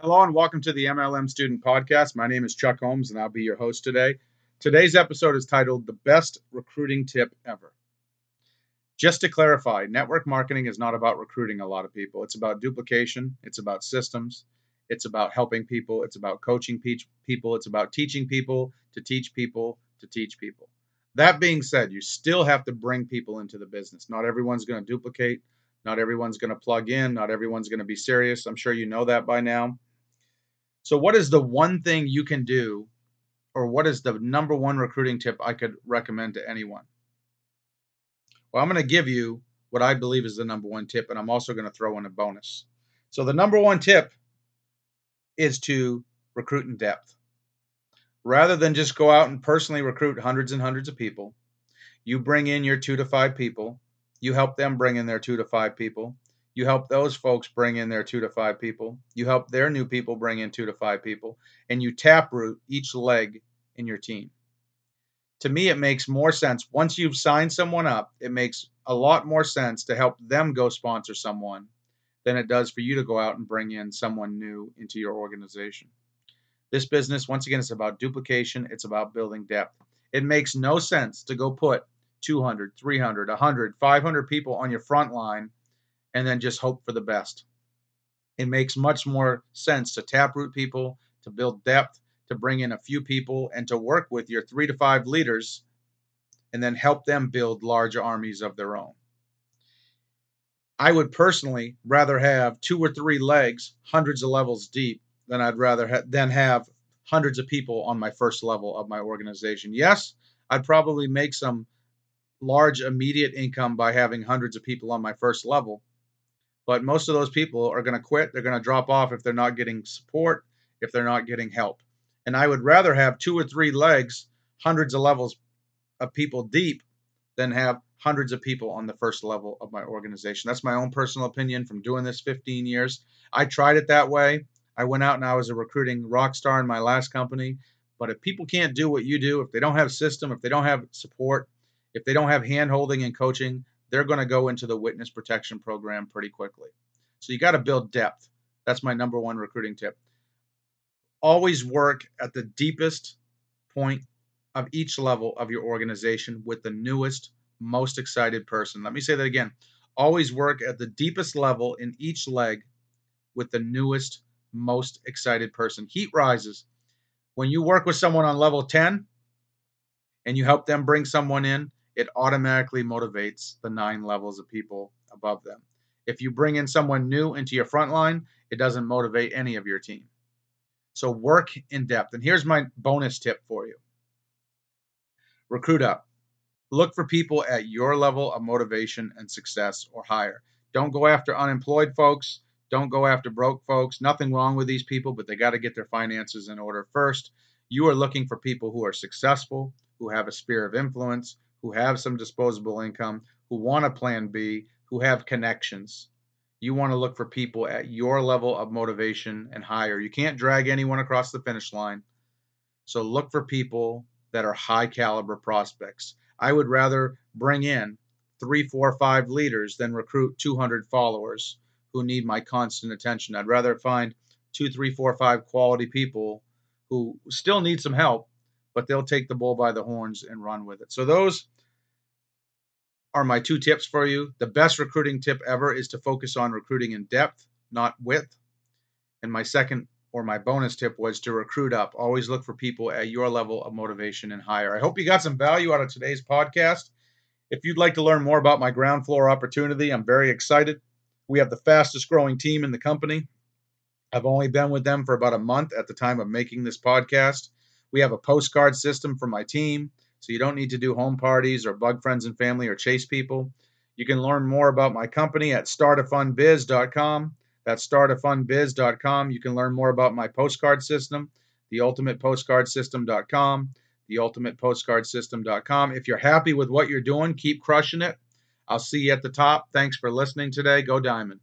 Hello and welcome to the MLM Student Podcast. My name is Chuck Holmes and I'll be your host today. Today's episode is titled The Best Recruiting Tip Ever. Just to clarify, network marketing is not about recruiting a lot of people. It's about duplication, it's about systems, it's about helping people, it's about coaching people, it's about teaching people to teach people to teach people. That being said, you still have to bring people into the business. Not everyone's going to duplicate, not everyone's going to plug in, not everyone's going to be serious. I'm sure you know that by now so, what is the one thing you can do, or what is the number one recruiting tip I could recommend to anyone? Well, I'm going to give you what I believe is the number one tip, and I'm also going to throw in a bonus. So, the number one tip is to recruit in depth. Rather than just go out and personally recruit hundreds and hundreds of people, you bring in your two to five people, you help them bring in their two to five people, you help those folks bring in their two to five people. You help their new people bring in two to five people, and you taproot each leg in your team. To me, it makes more sense once you've signed someone up. It makes a lot more sense to help them go sponsor someone than it does for you to go out and bring in someone new into your organization. This business, once again, is about duplication. It's about building depth. It makes no sense to go put 200, 300, 100, 500 people on your front line and then just hope for the best. It makes much more sense to taproot people, to build depth, to bring in a few people, and to work with your three to five leaders and then help them build large armies of their own. I would personally rather have two or three legs, hundreds of levels deep, than I'd rather ha- than have hundreds of people on my first level of my organization. Yes, I'd probably make some large immediate income by having hundreds of people on my first level, but most of those people are going to quit. They're going to drop off if they're not getting support, if they're not getting help. And I would rather have two or three legs, hundreds of levels of people deep, than have hundreds of people on the first level of my organization. That's my own personal opinion from doing this 15 years. I tried it that way. I went out and I was a recruiting rock star in my last company. But if people can't do what you do, if they don't have system, if they don't have support, if they don't have hand holding and coaching, they're going to go into the witness protection program pretty quickly. So you got to build depth. That's my number one recruiting tip. Always work at the deepest point of each level of your organization with the newest, most excited person. Let me say that again. Always work at the deepest level in each leg with the newest, most excited person. Heat rises. When you work with someone on level 10 and you help them bring someone in, it automatically motivates the nine levels of people above them. If you bring in someone new into your front line, it doesn't motivate any of your team. So work in depth. And here's my bonus tip for you recruit up. Look for people at your level of motivation and success or higher. Don't go after unemployed folks. Don't go after broke folks. Nothing wrong with these people, but they got to get their finances in order first. You are looking for people who are successful, who have a sphere of influence, who have some disposable income, who want a plan B, who have connections. You want to look for people at your level of motivation and higher. You can't drag anyone across the finish line. So look for people that are high caliber prospects. I would rather bring in three, four, five leaders than recruit 200 followers who need my constant attention. I'd rather find two, three, four, five quality people who still need some help, but they'll take the bull by the horns and run with it. So those are my two tips for you. The best recruiting tip ever is to focus on recruiting in depth, not width. And my second or my bonus tip was to recruit up. Always look for people at your level of motivation and higher. I hope you got some value out of today's podcast. If you'd like to learn more about my ground floor opportunity, I'm very excited. We have the fastest growing team in the company. I've only been with them for about a month at the time of making this podcast. We have a postcard system for my team, so you don't need to do home parties or bug friends and family or chase people. You can learn more about my company at startafunbiz.com. That's startafunbiz.com. You can learn more about my postcard system, theultimatepostcardsystem.com, theultimatepostcardsystem.com. If you're happy with what you're doing, keep crushing it. I'll see you at the top. Thanks for listening today. Go Diamond.